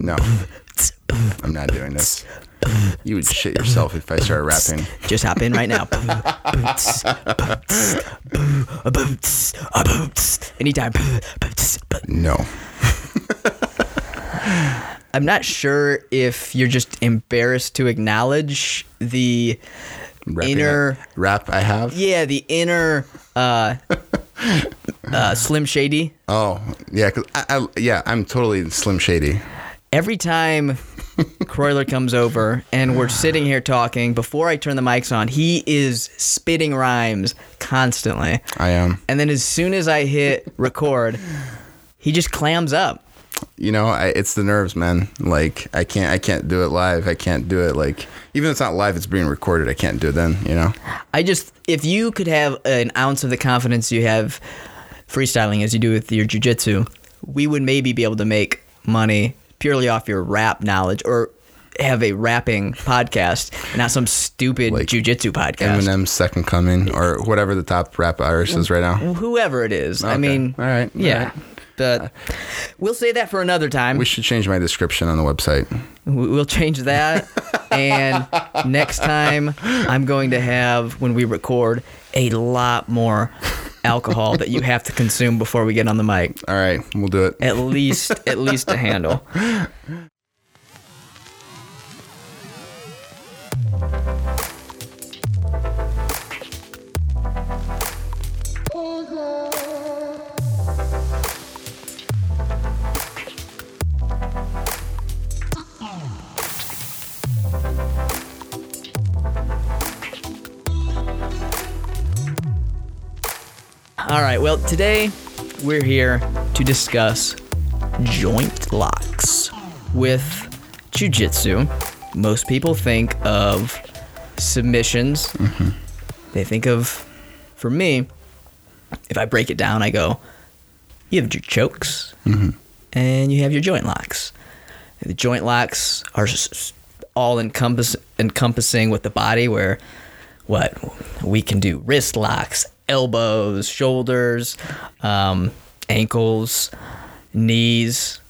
No, I'm not doing this. You would shit yourself if I started rapping. Just hop in right now. Anytime. No. I'm not sure if you're just embarrassed to acknowledge the Rapping Inner- it. rap I have. yeah the inner uh, uh, Slim Shady. Oh yeah, 'cause I, I, yeah, I'm totally Slim Shady. Every time Croyler comes over and we're sitting here talking, before I turn the mics on, he is spitting rhymes constantly. I am. And then as soon as I hit record, he just clams up. You know, I, it's the nerves, man. Like I can't, I can't do it live. I can't do it like even if it's not live, it's being recorded. I can't do it then. You know. I just, if you could have an ounce of the confidence you have freestyling as you do with your jujitsu, we would maybe be able to make money purely off your rap knowledge or have a rapping podcast, not some stupid Like jujitsu podcast. Eminem's Second Coming or whatever the top rap artist is right now. Whoever it is. I mean, all right, all yeah. right. But we'll say that for another time. We should change my description on the website. We- We'll change that. and next time, I'm going to have, when we record, a lot more alcohol that you have to consume before we get on the mic. All right, we'll do it. At least, at least a handle. right. Well, today we're here to discuss joint locks. With jujitsu, most people think of submissions. Mm-hmm. They think of, for me, if I break it down, I go, you have your chokes mm-hmm. and you have your joint locks. The joint locks are all encompass encompassing with the body, where what we can do wrist locks, elbows, shoulders, um, ankles, knees.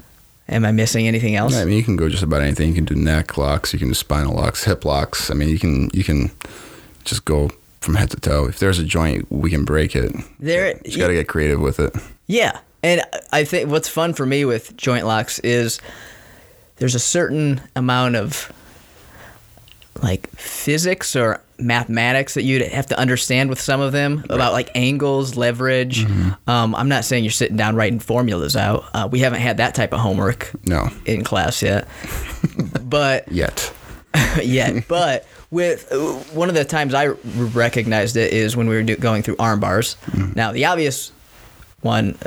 Am I missing anything else? I mean, you can go just about anything. You can do neck locks. You can do spinal locks, hip locks. I mean, you can you can just go from head to toe. If there's a joint, we can break it. There, You got to get creative with it. Yeah. And I think what's fun for me with joint locks is there's a certain amount of like physics or mathematics that you'd have to understand with some of them about like angles, leverage. Um, I'm not saying you're sitting down writing formulas out. Uh, we haven't had that type of homework No, in class yet. but yet. yet. But with uh, one of the times I recognized it is when we were do, going through arm bars. Now the obvious one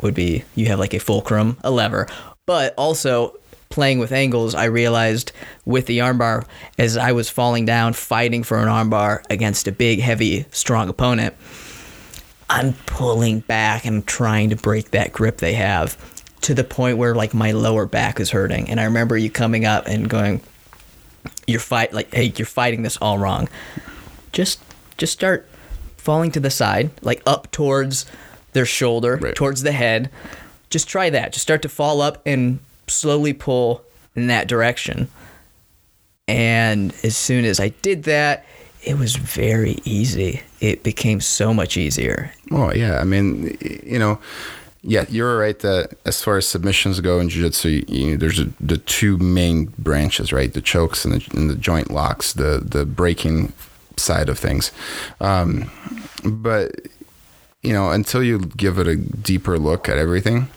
would be you have like a fulcrum, a lever, but also playing with angles. I realized with the armbar as I was falling down, fighting for an armbar against a big, heavy, strong opponent. I'm pulling back and trying to break that grip they have to the point where like my lower back is hurting. And I remember you coming up and going, "You're fight like hey, you're fighting this all wrong. Just just start falling to the side, like up towards their shoulder, Right. towards the head. Just try that. Just start to fall up and slowly pull in that direction." And as soon as I did that, it was very easy. It became so much easier. Well, yeah. I mean, you know, yeah, you're right that as far as submissions go in jiu-jitsu, you, there's a, the two main branches, right? The chokes and the, and the joint locks, the the breaking side of things. Um, but you know, until you give it a deeper look at everything,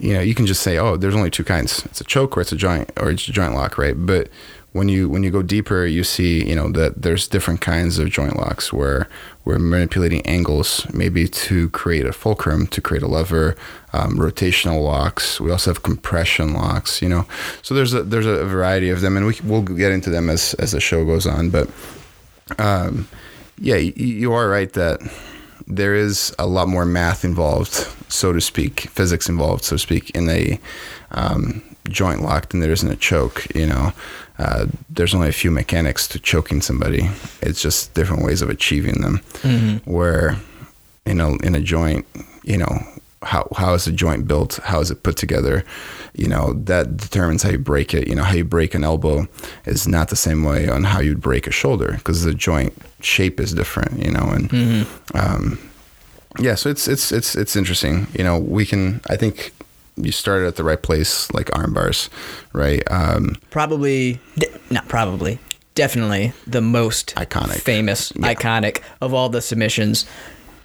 you know, you can just say, oh, there's only two kinds. It's a choke or it's a joint or it's a joint lock, right? But when you when you go deeper, you see, you know, that there's different kinds of joint locks where we're manipulating angles, maybe to create a fulcrum, to create a lever, um, rotational locks. We also have compression locks, you know. So there's a there's a variety of them, and we we'll get into them as as the show goes on. But um, yeah, you, you are right that there is a lot more math involved, so to speak, physics involved, so to speak, in a um, joint lock than there is in a choke. You know, uh, there's only a few mechanics to choking somebody. It's just different ways of achieving them. Where, you know, in a joint, you know, how how is the joint built? How is it put together? You know, that determines how you break it. You know, how you break an elbow is not the same way on how you'd break a shoulder because the joint shape is different. You know, and um, yeah, so it's it's it's it's interesting. You know, we can. I think you started at the right place, like arm bars, right? Um, probably de- not probably definitely the most Iconic. famous Yeah. iconic of all the submissions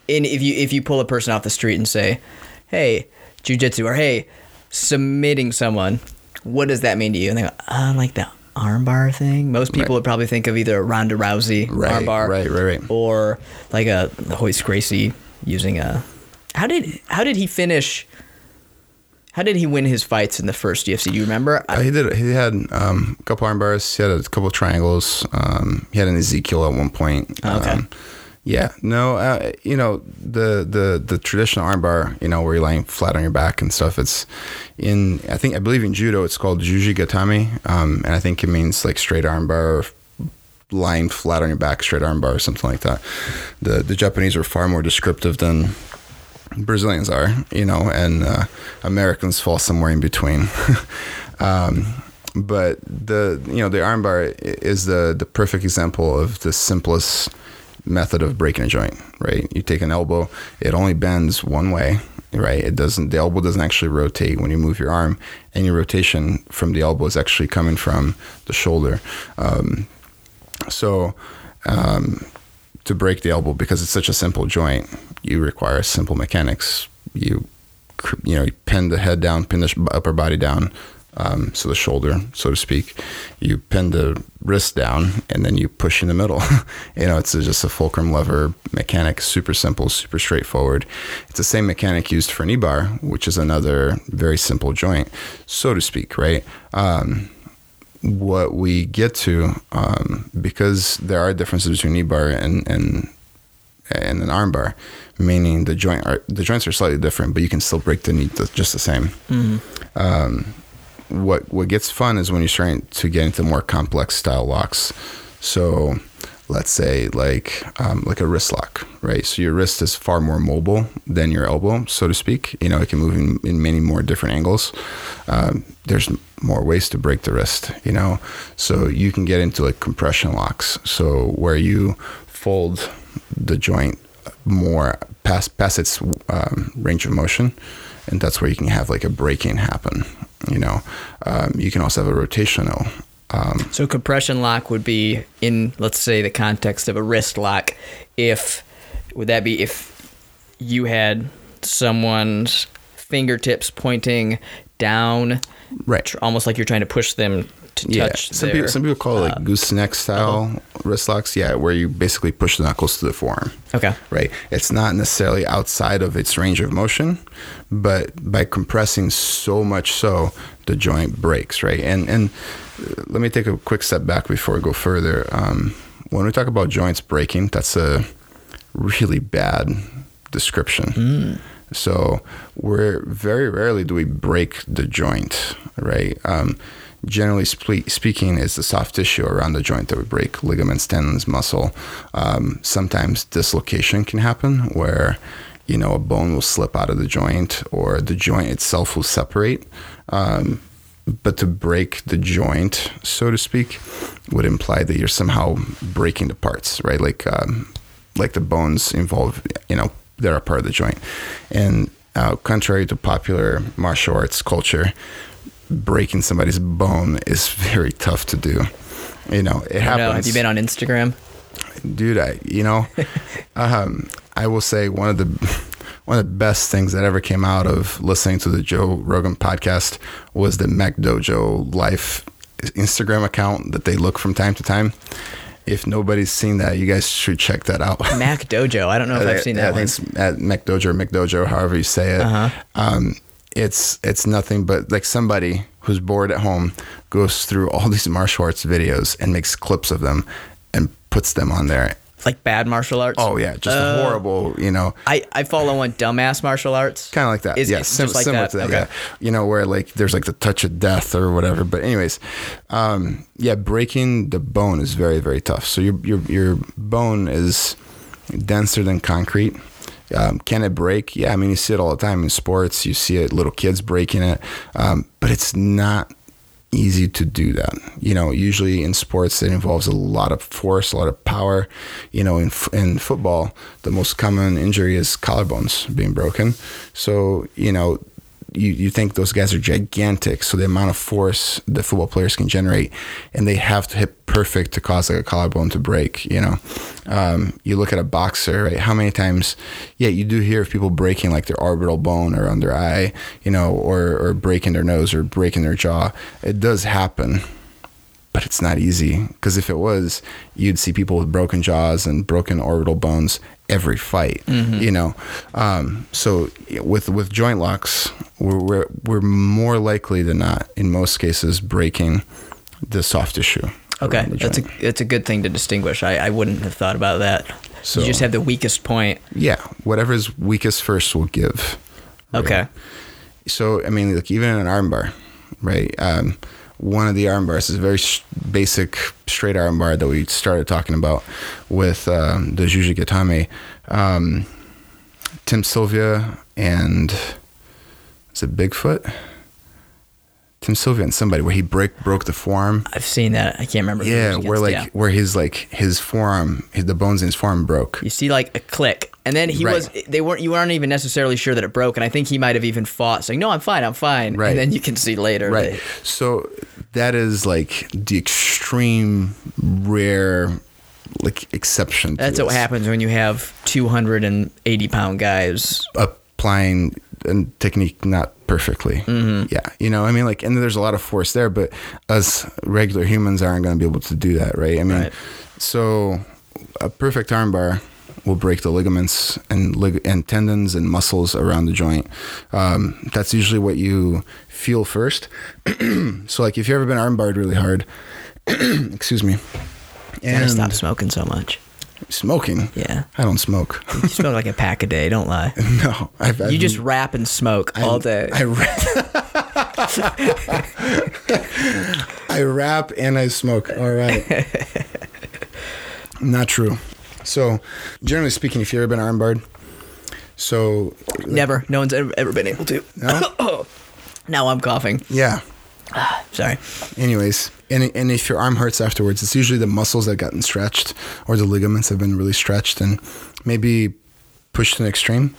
and if you if you pull a person off the street and say hey jujitsu or hey submitting someone what does that mean to you and they go uh, like the armbar thing most people Right. would probably think of either Ronda Rousey Right, armbar right, right, right. or like a Royce Gracie using a how did how did he finish how did he win his fights in the first UFC? Do you remember? Uh, he did. He had um, a couple arm bars. He had a couple of triangles. Um, he had an Ezekiel at one point. Okay. Um, yeah. No. Uh, you know the the the traditional armbar. You know where you're lying flat on your back and stuff. It's in. I think I believe in judo. It's called juji gatame, um, and I think it means like straight armbar. Or lying flat on your back, straight armbar, or something like that. The the Japanese are far more descriptive than Brazilians are, you know, and uh, Americans fall somewhere in between. um, but the you know the armbar is the the perfect example of the simplest method of breaking a joint. Right, you take an elbow, it only bends one way. Right, it doesn't. The elbow doesn't actually rotate when you move your arm, and your rotation from the elbow is actually coming from the shoulder. Um, so, um, to break the elbow, because it's such a simple joint, you require simple mechanics. You, you know, you pin the head down, pin the upper body down, um, so the shoulder, so to speak. You pin the wrist down, and then you push in the middle. you know, it's just a fulcrum lever mechanic, super simple, super straightforward. It's the same mechanic used for knee bar, which is another very simple joint, so to speak, right? Um, what we get to um, because there are differences between knee bar and and and an arm bar, meaning the joint are, the joints are slightly different, but you can still break the knee just the same. Um, what what gets fun is when you're starting to get into more complex style locks. So let's say like um, like a wrist lock, right? So your wrist is far more mobile than your elbow, so to speak. You know, it can move in, in many more different angles. Um, there's more ways to break the wrist, you know. So you can get into like compression locks. So where you fold the joint more past past its um, range of motion, and that's where you can have like a breaking happen. You know, um, you can also have a rotational. Um, So compression lock would be in let's say the context of a wrist lock. If would that be if you had someone's fingertips pointing down, Right. tr- almost like you're trying to push them to yeah, touch. some their, people some people call it like gooseneck style wrist locks. Yeah, where you basically push the knuckles to the forearm. Okay. right? It's not necessarily outside of its range of motion, but by compressing so much so, the joint breaks, right? And and uh, let me take a quick step back before we go further. Um, when we talk about joints breaking, that's a really bad description. So we're very rarely do we break the joint, right? Um, generally spe- speaking, it's the soft tissue around the joint that would break, ligaments, tendons, muscle. Um, sometimes dislocation can happen where you know a bone will slip out of the joint or the joint itself will separate. Um, but to break the joint, so to speak, would imply that you're somehow breaking the parts, right? Like um, like the bones involved, you know, that are a part of the joint. And uh, contrary to popular martial arts culture, breaking somebody's bone is very tough to do. You know, it happens. know. Have you been on Instagram? dude? I, you know, um, I will say one of the one of the best things that ever came out of listening to the Joe Rogan podcast was the McDojo Life Instagram account that they look from time to time. If nobody's seen that, you guys should check that out. Mac Dojo. I don't know if I've seen Uh, I that think one. it's at McDojo or McDojo, however you say it. Uh-huh. Um, it's it's nothing but like somebody who's bored at home goes through all these martial arts videos and makes clips of them and puts them on there. Like bad martial arts. Oh yeah, just Uh, horrible. You know, I, I follow one dumbass martial arts. kind of like that. Is yeah, sim- just like similar that? to that. Okay. Yeah, you know where like there's like the touch of death or whatever. But anyways, um, yeah, breaking the bone is very very tough. So your your your bone is denser than concrete, Um, can it break? Yeah, I mean, you see it all the time in sports. You see it, little kids breaking it, um, but it's not easy to do that. You know, usually in sports it involves a lot of force, a lot of power. You know, in in football, the most common injury is collarbones being broken. So, you know, you, you think those guys are gigantic, so the amount of force the football players can generate, and they have to hit perfect to cause like a collarbone to break. You know, um, you look at a boxer, right? How many times? Yeah, you do hear of people breaking like their orbital bone or their eye, you know, or or breaking their nose or breaking their jaw. It does happen but it's not easy because if it was, you'd see people with broken jaws and broken orbital bones every fight. Mm-hmm. You know, um, so with with joint locks, we're, we're we're more likely than not, in most cases, breaking the soft tissue. Okay, that's a that's a good thing to distinguish. I, I wouldn't have thought about that. So you just have the weakest point. Yeah, whatever's weakest first will give. Right? Okay. So I mean, like even in an armbar, right? Um, one of the arm bars is a very basic straight arm bar that we started talking about with um, the Juji Gatame. Um, Tim Sylvia and is it Bigfoot? Tim Sylvia and somebody where he break broke the forearm. I've seen that. I can't remember. Yeah, where like yeah. where his like his forearm, his, the bones in his forearm broke. You see like a click, and then he right. was. They weren't. You weren't even necessarily sure that it broke, and I think he might have even fought saying, "No, I'm fine. I'm fine." Right. And then you can see later. Right. That, so that is like the extreme rare like exception. That's what happens when you have 280 pound guys applying a technique not perfectly. Mm-hmm. Yeah, you know, I mean, like, and there's a lot of force there, but us regular humans aren't going to be able to do that, right? I mean, right. so a perfect armbar will break the ligaments and lig- and tendons and muscles around the joint. Um, that's usually what you feel first. so, like, if you've ever been armbarred really hard, excuse me, and stop smoking so much. Smoking? Yeah. I don't smoke. you smoke like a pack a day. Don't lie. No. I've, I've, you just rap and smoke I, all day. I rap. I rap and I smoke. All right. Not true. So, generally speaking, if you've ever been armbarred, so never. No one's ever, ever been able to. No. now I'm coughing. Yeah. Sorry. Anyways, and and if your arm hurts afterwards, it's usually the muscles that gotten stretched or the ligaments have been really stretched and maybe pushed to an extreme.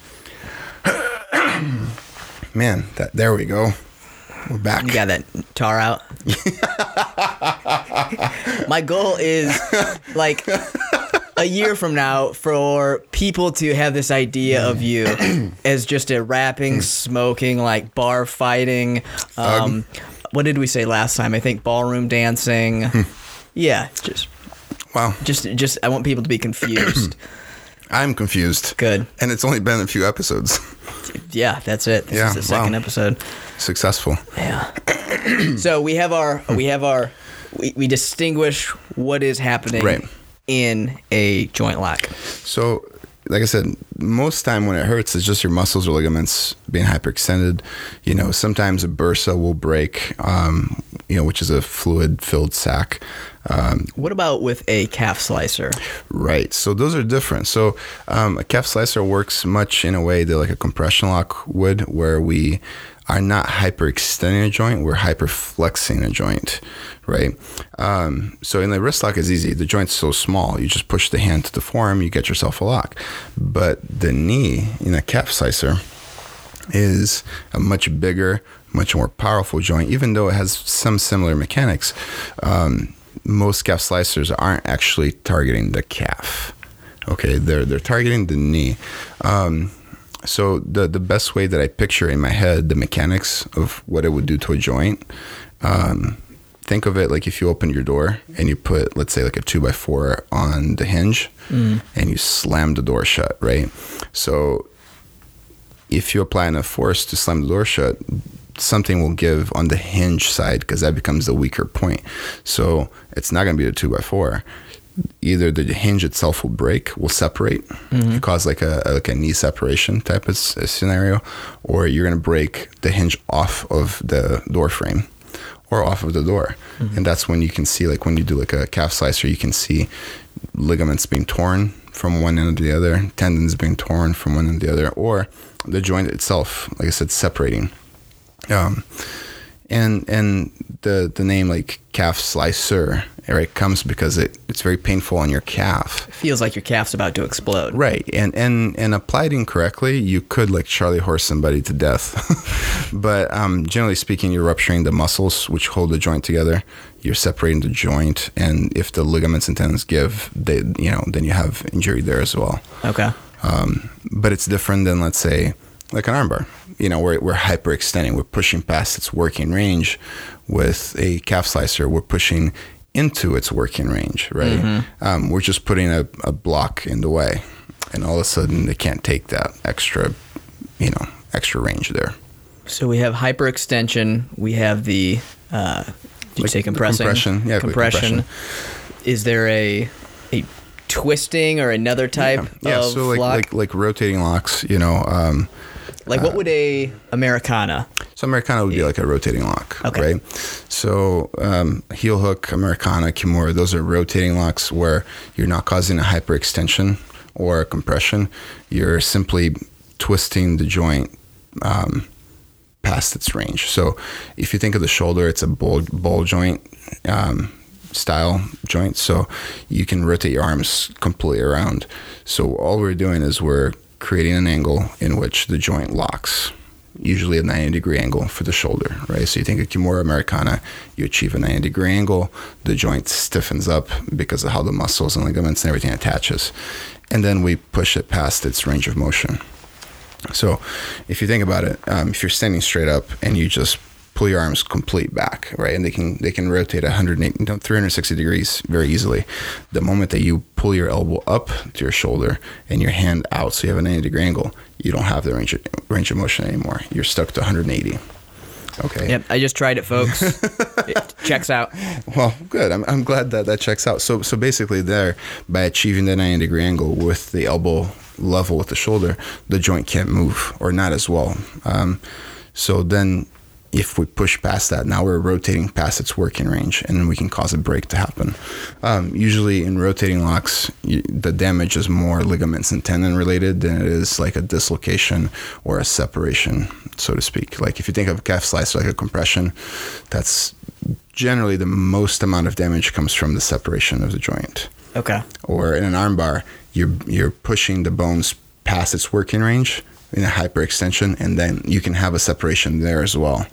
Man, that there we go. We're back. You got that tar out. My goal is like a year from now for people to have this idea of you as just a rapping, smoking, like bar fighting, um, what did we say last time? I think ballroom dancing. Hmm. yeah, just wow. Just just I want people to be confused. I'm confused. Good. And it's only been a few episodes. Yeah, that's it. This yeah, is the second wow. episode. Successful. Yeah. so we have our we have our we, we distinguish what is happening right. in a joint lock. So like I said, most time when it hurts, it's just your muscles or ligaments being hyperextended. You know, sometimes a bursa will break, um, you know, which is a fluid-filled sac. Um, what about with a calf slicer? Right. So those are different. So um, a calf slicer works much in a way that like a compression lock would, where we are not hyperextending a joint, we're hyperflexing a joint, right? Um, so in the wrist lock is easy. The joint's so small, you just push the hand to the forearm, you get yourself a lock. But the knee in a calf slicer is a much bigger, much more powerful joint, even though it has some similar mechanics. Um, most calf slicers aren't actually targeting the calf. Okay, they're they're targeting the knee. Um, so the the best way that I picture in my head the mechanics of what it would do to a joint. Um, think of it like if you open your door and you put, let's say, like a two by four on the hinge, mm. and you slam the door shut, right? So if you apply enough force to slam the door shut, something will give on the hinge side because that becomes the weaker point. So it's not going to be the two by four either the hinge itself will break, will separate, mm-hmm. cause like a like a knee separation type of scenario, or you're gonna break the hinge off of the door frame or off of the door, mm-hmm. and that's when you can see like when you do like a calf slicer, you can see ligaments being torn from one end to the other, tendons being torn from one end to the other, or the joint itself, like I said, separating. Um, and and the the name like calf slicer right comes because it, it's very painful on your calf. Feels like your calf's about to explode. right. And and and applied incorrectly you could like charlie horse somebody to death. But um, generally speaking you're rupturing the muscles which hold the joint together. You're separating the joint. And if the ligaments and tendons give they you know then you have injury there as well. Okay. um, but it's different than let's say like an armbar you know we're, we're hyperextending we're pushing past its working range with a calf slicer we're pushing into its working range right um, we're just putting a, a block in the way and all of a sudden they can't take that extra you know extra range there So we have hyperextension. We have the. Uh, did you say compressing? compression, yeah, compression. Is there a a twisting or another type yeah of so like, like like rotating locks you know um, Like, what would a Americana? So Americana would be like a rotating lock, Okay. right? So um, heel hook, Americana, Kimura, those are rotating locks where you're not causing a hyperextension or a compression. You're simply twisting the joint um, past its range. So if you think of the shoulder, it's a ball, ball joint um, style joint. So you can rotate your arms completely around. So all we're doing is we're creating an angle in which the joint locks. Usually a 90 degree angle for the shoulder, right? So you think of Kimura Americana, you achieve a 90 degree angle, the joint stiffens up because of how the muscles and ligaments and everything attaches. And then we push it past its range of motion. So, if you think about it, um, if you're standing straight up and you just pull your arms complete back, right, and they can they can rotate 180, no, 360 degrees very easily. The moment that you pull your elbow up to your shoulder and your hand out, so you have a 90 degree angle, you don't have the range of, range of motion anymore. You're stuck to 180. Okay. Yep, I just tried it, folks. it checks out. Well, good. I'm, I'm glad that that checks out. So so basically, there by achieving the 90 degree angle with the elbow level with the shoulder, the joint can't move or not as well. Um, so then, if we push past that, now we're rotating past its working range, and we can cause a break to happen. Um, usually, in rotating locks, you, the damage is more ligaments and tendon related than it is like a dislocation or a separation, so to speak. Like if you think of a calf slice like a compression, that's generally the most amount of damage comes from the separation of the joint. Okay. Or in an armbar, you're you're pushing the bones past its working range in a hyperextension, and then you can have a separation there as well.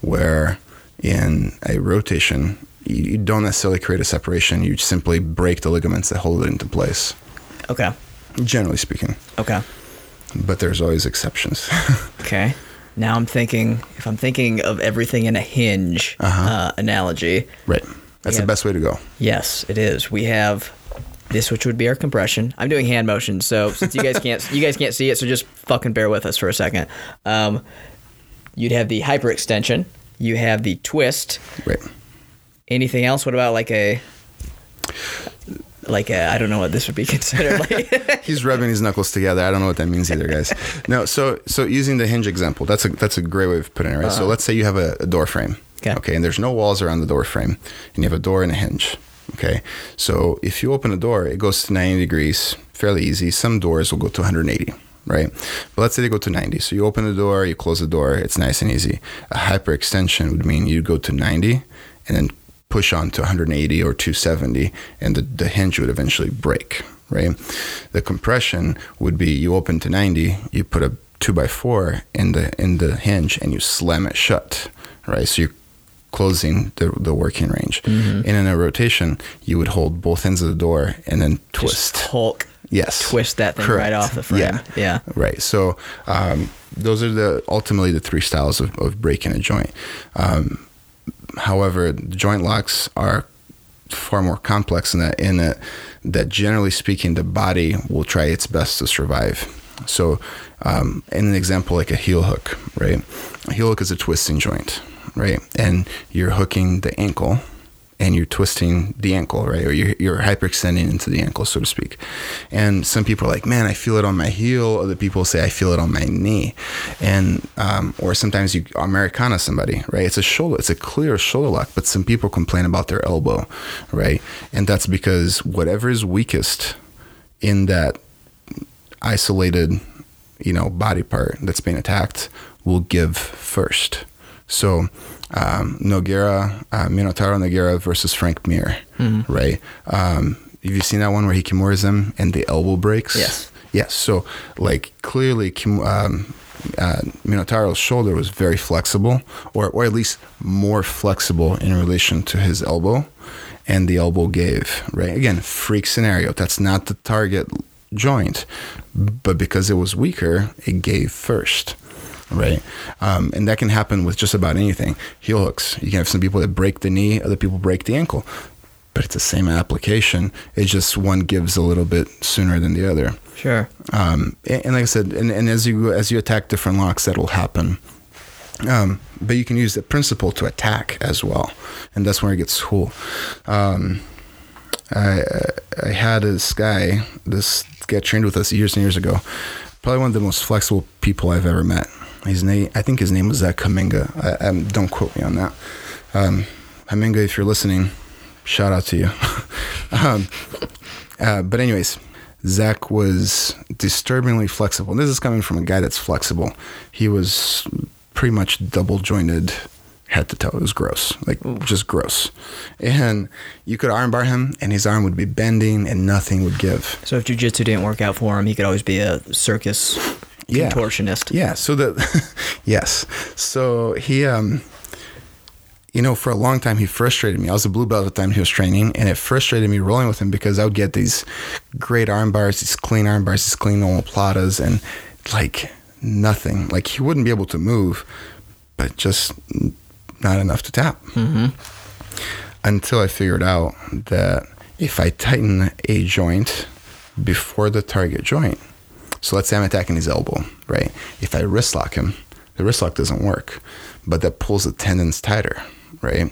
Where in a rotation, you, don't necessarily create a separation; you simply break the ligaments that hold it into place. Okay. Generally speaking, Okay. but there's always exceptions. Okay. Now I'm thinking, if I'm thinking of everything in a hinge uh analogy, right. That's Yeah. the best way to go. yes, it is. We have this, which would be our compression. I'm doing hand motions, so since you guys can't, you guys can't see it, so just fucking bear with us for a second. Um, you'd have the hyperextension. You have the twist. Right. Anything else? What about like a, like a, I don't know what this would be considered. Like, He's rubbing his knuckles together. I don't know what that means either, guys. No, so so using the hinge example, that's a that's a great way of putting it, right? So let's say you have a, a door frame, Okay. okay, and there's no walls around the door frame, and you have a door and a hinge, okay. So if you open a door, it goes to 90 degrees, fairly easy. Some doors will go to 180. Right, but let's say they go to 90. So you open the door, you close the door. It's nice and easy. A hyperextension would mean you go to 90 and then push on to 180 or 270 and the, the hinge would eventually break right the compression would be you open to 90 you put a 2x4 in the in the hinge and you slam it shut right so you're closing the, the working range. And in a rotation you would hold both ends of the door and then twist. just Hulk yes. twist that thing right off the frame. yeah. Yeah. right. So um, those are the ultimately the three styles of, of breaking a joint. Um, however the joint locks are far more complex in that in that that generally speaking the body will try its best to survive. So um, in an example like a heel hook right? A heel hook is a twisting joint right and you're hooking the ankle and you're twisting the ankle, right? Or you're, you're hyperextending into the ankle, so to speak. And some people are like, man, I feel it on my heel. Other people say, I feel it on my knee. And, um, or sometimes you Americana somebody, right? It's a shoulder, it's a clear shoulder lock, but some people complain about their elbow, right? And that's because whatever is weakest in that isolated, you know, body part that's being attacked will give first. So, um, Nogueira, uh, Minotauro Nogueira versus Frank Mir, right? Um, have you seen that one where he kimura's him and the elbow breaks? Yes. Yes. So, like, clearly, um, uh, Minotauro's shoulder was very flexible, or, or at least more flexible in relation to his elbow, and the elbow gave, right? Again, freak scenario. That's not the target joint, but because it was weaker, it gave first right? Um, and that can happen with just about anything. Heel hooks. You can have some people that break the knee, other people break the ankle, but it's the same application. It's just one gives a little bit sooner than the other. Sure. Um, and, and like I said, and, and as you as you attack different locks, that will happen. Um, but you can use the principle to attack as well, and that's where it gets cool. Um, I I had this guy, this guy trained with us years and years ago. Probably one of the most flexible people I've ever met. His name, I think his name was Zach Kaminga. I, I, don't quote me on that. Um, Kaminga, if you're listening, shout out to you. um, uh, but anyways, Zach was disturbingly flexible. And this is coming from a guy that's flexible. He was pretty much double jointed head to toe. It was gross, like Ooh. just gross. And you could armbar him, and his arm would be bending, and nothing would give. So if jujitsu didn't work out for him, he could always be a circus yeah. contortionist. Yeah. So the yes. So he um you know, for a long time he frustrated me. I was a blue belt at the time he was training, and it frustrated me rolling with him because I would get these great arm bars, these clean arm bars, these clean omoplatas, and like nothing. Like he wouldn't be able to move, but just not enough to tap. Mm-hmm. Until I figured out that if I tighten a joint before the target joint, so let's say I'm attacking his elbow, right? If I wrist lock him, the wrist lock doesn't work, but that pulls the tendons tighter, right?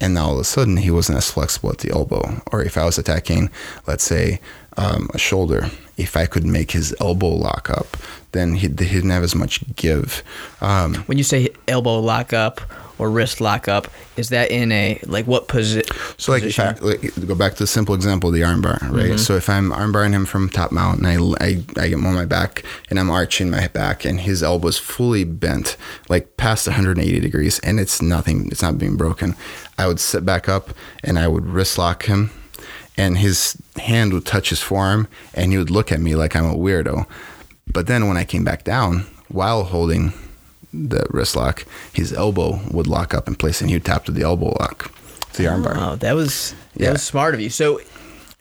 And now all of a sudden he wasn't as flexible at the elbow. Or if I was attacking, let's say, um, a shoulder, if I could make his elbow lock up, then he, he didn't have as much give. Um, when you say elbow lock up, or wrist lock up, is that in a like what posi- so like position? So like, go back to the simple example of the armbar, right? Mm-hmm. So if I'm armbarring him from top mount and I, I, I get him on my back and I'm arching my back and his elbow is fully bent, like past 180 degrees, and it's nothing, it's not being broken, I would sit back up and I would wrist lock him and his hand would touch his forearm and he would look at me like I'm a weirdo. But then when I came back down while holding the wrist lock, his elbow would lock up in place, and he would tap to the elbow lock, to the armbar. Oh, that was that yeah. was smart of you. So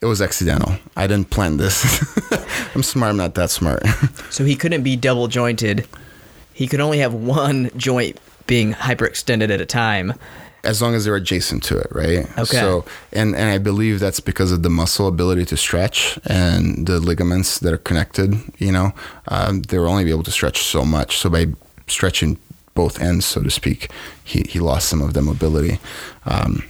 it was accidental. I didn't plan this. I'm smart. I'm not that smart. so he couldn't be double jointed. He could only have one joint being hyperextended at a time. As long as they're adjacent to it, right? Okay. So, and and I believe that's because of the muscle ability to stretch and the ligaments that are connected. You know, um, they're only be able to stretch so much. So by stretching both ends, so to speak, he, he lost some of the mobility. Um,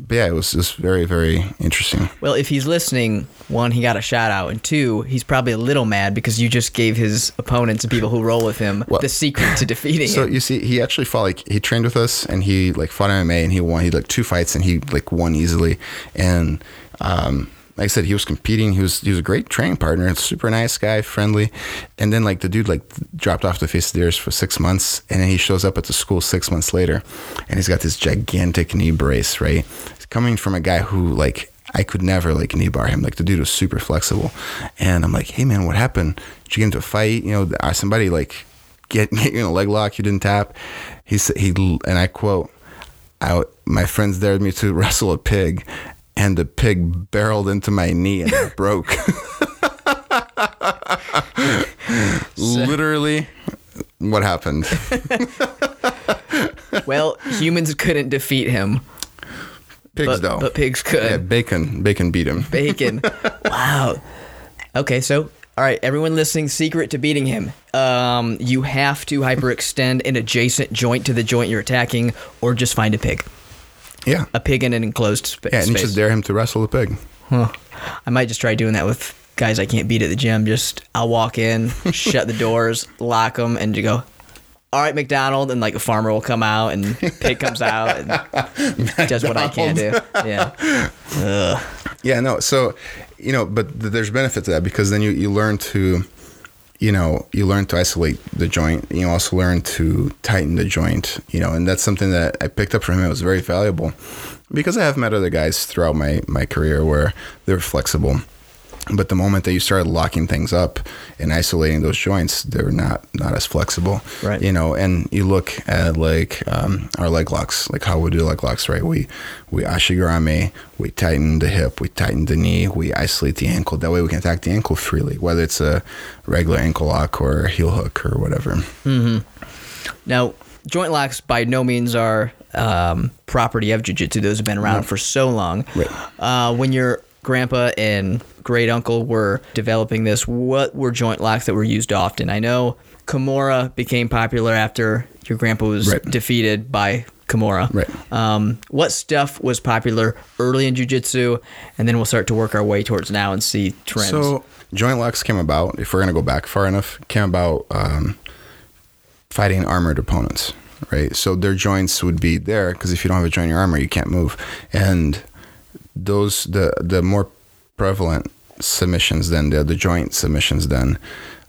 but yeah, it was just very, very interesting. Well, if he's listening, one, he got a shout out, and two, he's probably a little mad because you just gave his opponents and people who roll with him well, the secret to defeating so him. So you see, he actually fought like he trained with us, and he like fought MMA, and he won. He like two fights, and he like won easily, and um, like I said, he was competing. He was he was a great training partner. Super nice guy, friendly. And then like the dude like dropped off the face of the earth for six months, and then he shows up at the school six months later, and he's got this gigantic knee brace. Right, it's coming from a guy who like I could never like knee bar him. Like the dude was super flexible, and I'm like, hey man, what happened? Did you get into a fight? You know, uh, somebody like get, get you know leg lock you didn't tap. He said he and I quote. I, my friends dared me to wrestle a pig, and the pig barreled into my knee and it broke. Literally, what happened? well, humans couldn't defeat him. Pigs, but, though. But pigs could. Yeah, bacon. Bacon beat him. Bacon. wow. Okay, so all right, everyone listening, secret to beating him. Um, you have to hyperextend an adjacent joint to the joint you're attacking, or just find a pig. Yeah. A pig in an enclosed sp- yeah, and space. just dare him to wrestle a pig. Huh. I might just try doing that with guys I can't beat at the gym. Just I'll walk in, shut the doors, lock them, and you go. All right, McDonald, and like a farmer will come out, and pig comes out and does what I can't do. Yeah. Ugh. Yeah. No. So, you know, but th- there's benefit to that because then you, you learn to, you know, you learn to isolate the joint. You also learn to tighten the joint, you know, and that's something that I picked up from him. It was very valuable because I have met other guys throughout my, my career where they're flexible. But the moment that you start locking things up and isolating those joints, they're not not as flexible, Right. You know, and you look at like um, our leg locks, like how we do leg locks, right? We we ashi garami, we tighten the hip, we tighten the knee, we isolate the ankle. That way, we can attack the ankle freely, whether it's a regular ankle lock or a heel hook or whatever. Now, joint locks by no means are um, property of jiu-jitsu. Those have been around for so long. Right. Uh, when your grandpa and great uncle were developing this, what were joint locks that were used often? I know Kimura became popular after your grandpa was Right. defeated by Kimura. Right. Um, what stuff was popular early in jiu-jitsu, and then we'll start to work our way towards now and see trends. So joint locks came about. If we're gonna go back far enough, came about um, fighting armored opponents, right? So their joints would be there because if you don't have a joint in your armor, you can't move. And those the the more prevalent submissions then the the joint submissions then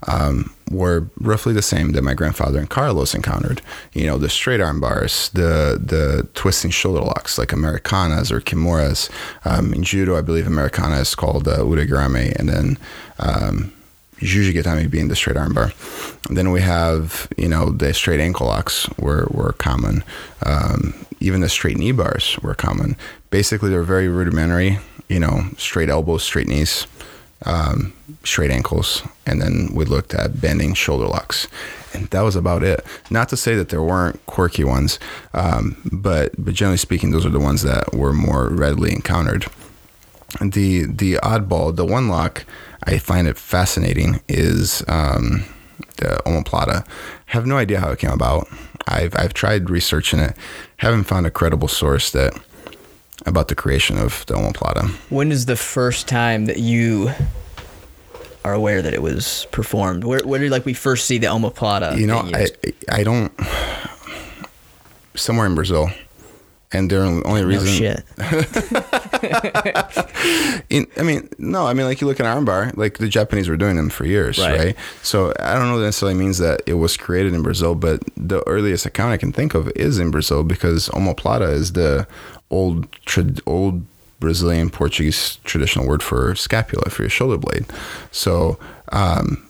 um, were roughly the same that my grandfather and Carlos encountered. You know, the straight arm bars, the the twisting shoulder locks like Americanas or Kimuras. Um, in judo, I believe Americana is called uh, ude garami, and then um, Jujigatame being the straight arm bar. Then we have, you know, the straight ankle locks were, were common. Um, even the straight knee bars were common. Basically, they're very rudimentary, you know, straight elbows, straight knees, um, straight ankles. And then we looked at bending shoulder locks. And that was about it. Not to say that there weren't quirky ones, um, but, but generally speaking, those are the ones that were more readily encountered the the oddball, the one lock I find it fascinating is um, the omoplata. Have no idea how it came about. I've I've tried researching it, haven't found a credible source that about the creation of the omoplata. When is the first time that you are aware that it was performed? Where, where did like we first see the omoplata? You know, I? I don't somewhere in Brazil, and the only no reason shit. in, I mean, no, I mean, like you look at armbar, like the Japanese were doing them for years, Right. right? So I don't know that necessarily means that it was created in Brazil, but the earliest account I can think of is in Brazil because omoplata is the old, trad old Brazilian Portuguese traditional word for scapula for your shoulder blade. So um,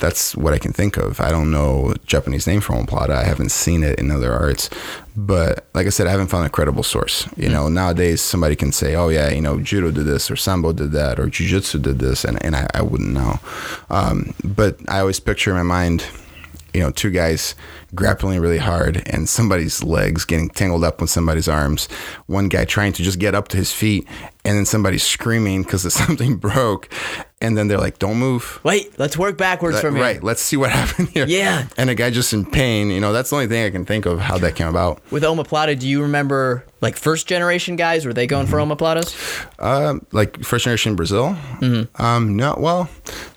that's what I can think of. I don't know Japanese name for omoplata. I haven't seen it in other arts, but like I said, I haven't found a credible source. You know, nowadays somebody can say, "Oh yeah, you know, judo did this, or sambo did that, or jujitsu did this," and and I, I wouldn't know. Um, but I always picture in my mind, you know, two guys grappling really hard and somebody's legs getting tangled up with somebody's arms. One guy trying to just get up to his feet and then somebody screaming because something broke. And then they're like, don't move. Wait, let's work backwards That- from here. right. Let's see what happened here. Yeah. And a guy just in pain. You know, that's the only thing I can think of how that came about. With omoplata, do you remember like first generation guys? Were they going for Mm-hmm. omoplatas? Um, like first generation Brazil. Mm-hmm. Um, no, well,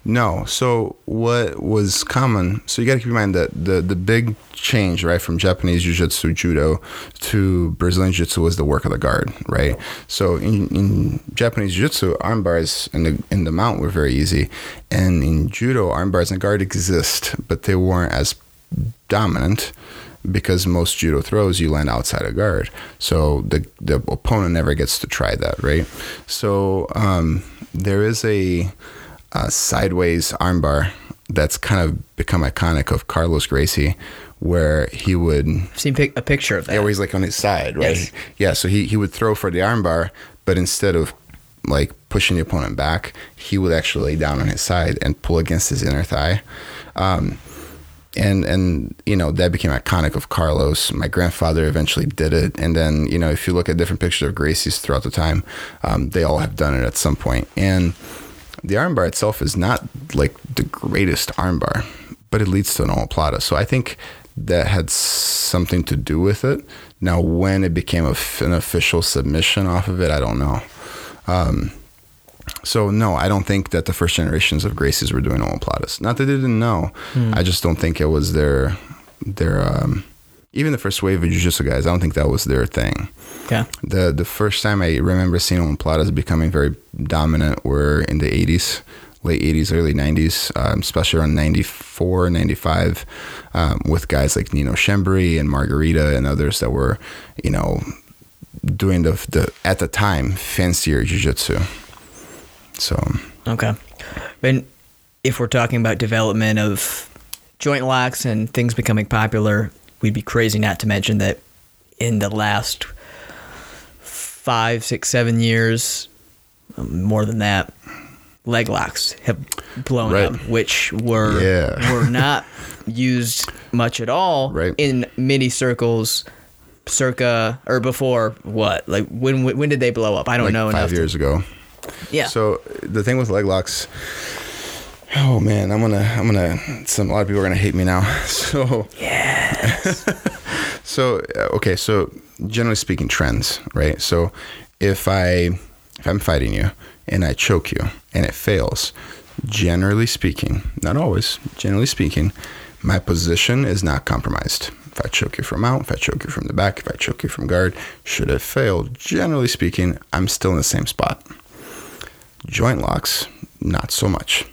no. So what was common? So you got to keep in mind that the the big change, right, from Japanese jiu-jitsu, judo to Brazilian jiu-jitsu was the work of the guard, right? So in, in Japanese jiu-jitsu, arm bars in the in the mount were very easy, and in judo, arm bars and guard exist, but they weren't as dominant because most judo throws you land outside of guard so the the opponent never gets to try that right so um, there is a, a sideways armbar that's kind of become iconic of Carlos Gracie where he would I've seen pic- a picture of that. yeah, where he's like on his side, right? Yes. Yeah, so he, he would throw for the armbar, but instead of like pushing the opponent back, he would actually lay down on his side and pull against his inner thigh. Um, and and you know that became iconic of Carlos. My grandfather eventually did it, and then you know if you look at different pictures of Gracie's throughout the time, um, they all have done it at some point. And the armbar itself is not like the greatest armbar, but it leads to an omoplata. So I think that had something to do with it. Now, when it became a an official submission off of it, I don't know. Um, so no, I don't think that the first generations of Gracies were doing omoplatas. Not that they didn't know. I just don't think it was their their um, even the first wave of jiu-jitsu guys, I don't think that was their thing. Okay. The the first time I remember seeing omoplatas becoming very dominant were in the 80s, late 80s, early 90s, um, especially around 94, 95, um, with guys like Nino Schembri and Margarita and others that were, you know, doing the, the at the time, fancier jiu-jitsu. So, Okay. And if we're talking about development of joint locks and things becoming popular, we'd be crazy not to mention that in the last five, six, seven years, um, more than that, leg locks have blown Right. up, which were Yeah. were not used much at all Right. in mini circles. Circa or before what? Like when when did they blow up? I don't like know five enough. to- years ago. Yeah. So the thing with leg locks, oh man, I'm gonna, I'm gonna. Some a lot of people are gonna hate me now. So yeah. So uh, okay, so generally speaking, trends, right? So if I if I'm fighting you and I choke you and it fails, generally speaking, not always, generally speaking, my position is not compromised. If I choke you from out, if I choke you from the back, if I choke you from guard, should it fail, generally speaking, I'm still in the same spot. Joint locks, not so much.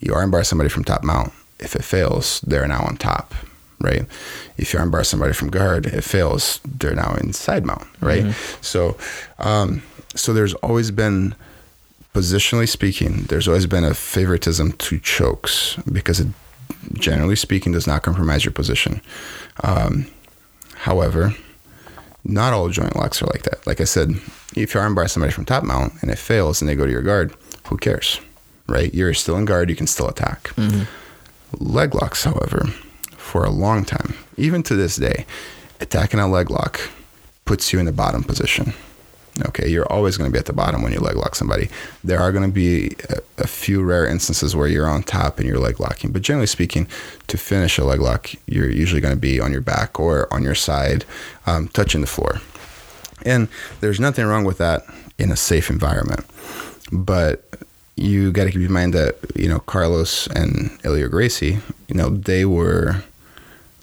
You armbar somebody from top mount. If it fails, they're now on top, right? If you armbar somebody from guard, it fails, they're now in side mount, right? So, um, so there's always been, positionally speaking, there's always been a favoritism to chokes because it, generally speaking, does not compromise your position. Um, however, not all joint locks are like that. Like I said, if you armbar somebody from top mount and it fails and they go to your guard, who cares, right? You're still in guard, you can still attack. Mm-hmm. Leg locks, however, for a long time, even to this day, attacking a leg lock puts you in the bottom position. Okay, you're always going to be at the bottom when you leg lock somebody. There are going to be a, a few rare instances where you're on top and you're leg locking, but generally speaking, to finish a leg lock, you're usually going to be on your back or on your side, um, touching the floor. And there's nothing wrong with that in a safe environment. But you got to keep in mind that, you know, Carlos and Helio Gracie, you know, they were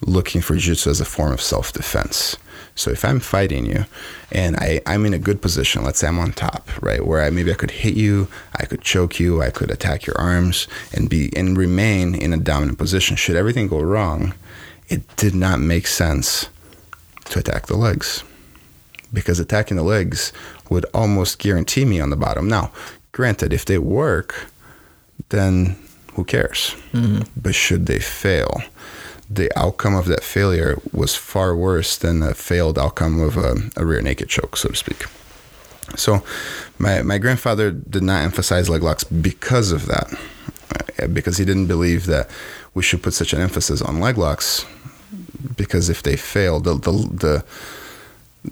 looking for jiu-jitsu as a form of self-defense. So if I'm fighting you and I, I'm in a good position, let's say I'm on top, right, where I maybe I could hit you, I could choke you, I could attack your arms and be and remain in a dominant position. Should everything go wrong, it did not make sense to attack the legs. Because attacking the legs would almost guarantee me on the bottom. Now, granted, if they work, then who cares? Mm-hmm. But should they fail, the outcome of that failure was far worse than the failed outcome of a, a rear naked choke, so to speak. So, my, my grandfather did not emphasize leg locks because of that, uh, because he didn't believe that we should put such an emphasis on leg locks. Because if they fail, the, the, the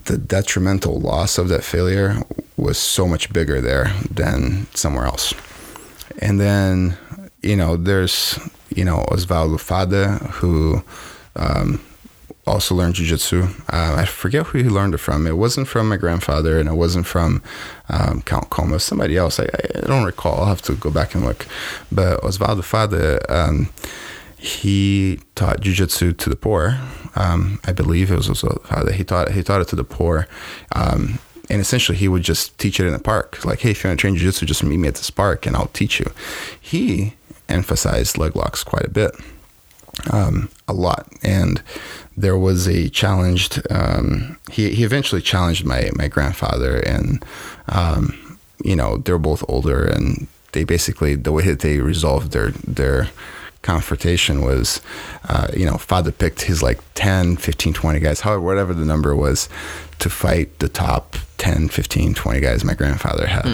the detrimental loss of that failure was so much bigger there than somewhere else. And then, you know, there's, you know, Oswaldo Fadda, who um, also learned jiu-jitsu. Uh, I forget who he learned it from. It wasn't from my grandfather and it wasn't from um, Count Koma, somebody else. I, I don't recall. I'll have to go back and look. But Oswaldo Fadda, um, he taught jujitsu to the poor. Um, I believe it was how that he taught he taught it to the poor. Um, and essentially, he would just teach it in the park. Like, hey, if you want to train jiu-jitsu, just meet me at this park and I'll teach you. He emphasized leg locks quite a bit, um, a lot. And there was a challenged, um, he, he eventually challenged my, my grandfather. And, um, you know, they're both older and they basically, the way that they resolved their, their, confrontation was, uh, you know, Fadda picked his like 10, 15, 20 guys, however, whatever the number was, to fight the top 10, 15, 20 guys my grandfather had.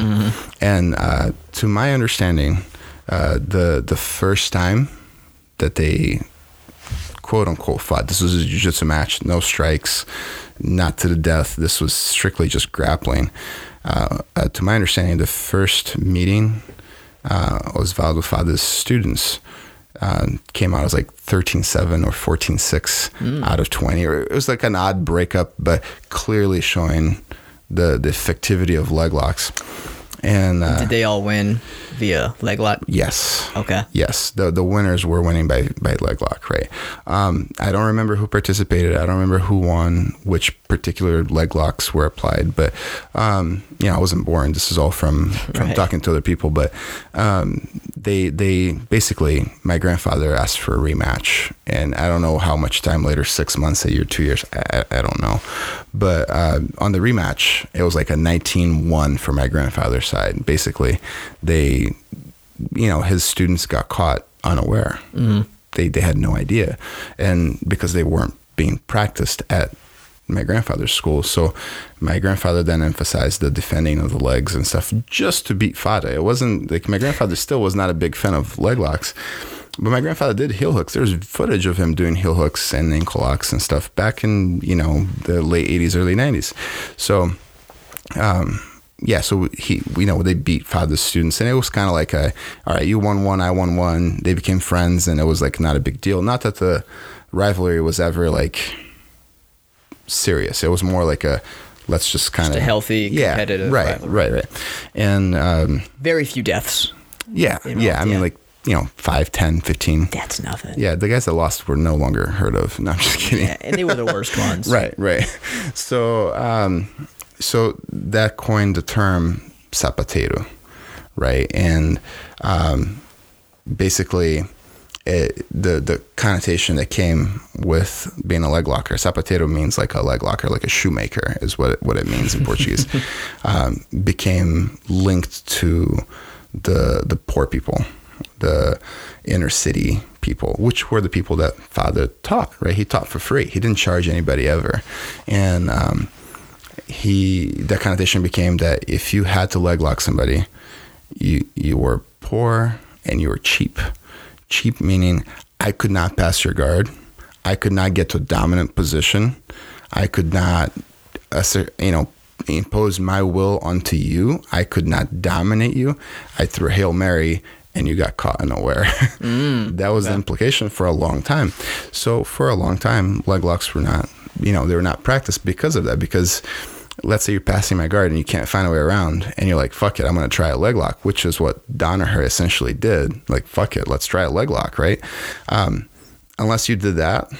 And uh, to my understanding, uh, the the first time that they quote unquote fought, this was a jiu-jitsu match, no strikes, not to the death. This was strictly just grappling. Uh, uh, to my understanding, the first meeting, uh, Oswaldo Fadda's students uh, came out as like 13-7 or 14-6 out of 20 or it was like an odd breakup but clearly showing the the effectivity of leg locks and uh, Did they all win via leg lock? yes, Okay. Yes, the the winners were winning by by leg lock, right? Um, I don't remember who participated. I don't remember who won, which particular leg locks were applied. But um, you know, I wasn't born. This is all from from Right. talking to other people. But um, they they basically, my grandfather asked for a rematch, and I don't know how much time later, six months, a year, two years, I, I don't know. But uh, on the rematch, it was like a 19-1 for my grandfather's side. Basically, they you know his students got caught unaware. Mm-hmm. They they had no idea. And because they weren't being practiced at my grandfather's school. So my grandfather then emphasized the defending of the legs and stuff just to beat Fadda. It wasn't like my grandfather still was not a big fan of leg locks but my grandfather did heel hooks. There's footage of him doing heel hooks and ankle locks and stuff back in you know the late 80s early 90s so um, yeah, so he, you know, they beat Fadda's students, and it was kind of like a, all right, you won one, I won one. They became friends, and it was like not a big deal. Not that the rivalry was ever like serious. It was more like a, let's just kind of a healthy, yeah, competitive right, rivalry. right, right, and um, Very few deaths. yeah, know, yeah. I mean, yeah. like you know, 5, 10, 15. That's nothing. Yeah, the guys that lost were no longer heard of. No, I'm just kidding. Yeah, and they were the worst ones. Right, right. So, um, so that coined the term sapateiro, right? And um, basically, it, the the connotation that came with being a leg locker, zapatero means like a leg locker, like a shoemaker, is what it, what it means in Portuguese. um, became linked to the the poor people, the inner city people, which were the people that Fadda taught. Right, he taught for free. He didn't charge anybody ever, and um, he that connotation became that if you had to leg lock somebody, you you were poor and you were cheap. Cheap meaning I could not pass your guard. I could not get to a dominant position. I could not, assert, you know, impose my will onto you. I could not dominate you. I threw a hail mary and you got caught unaware. Mm. that was the implication for a long time. So for a long time, leg locks were not, you know, they were not practiced because of that. Because let's say you're passing my guard and you can't find a way around and you're like, fuck it, I'm going to try a leg lock, which is what Danaher essentially did. Like, fuck it, let's try a leg lock, right? Um, unless you did that.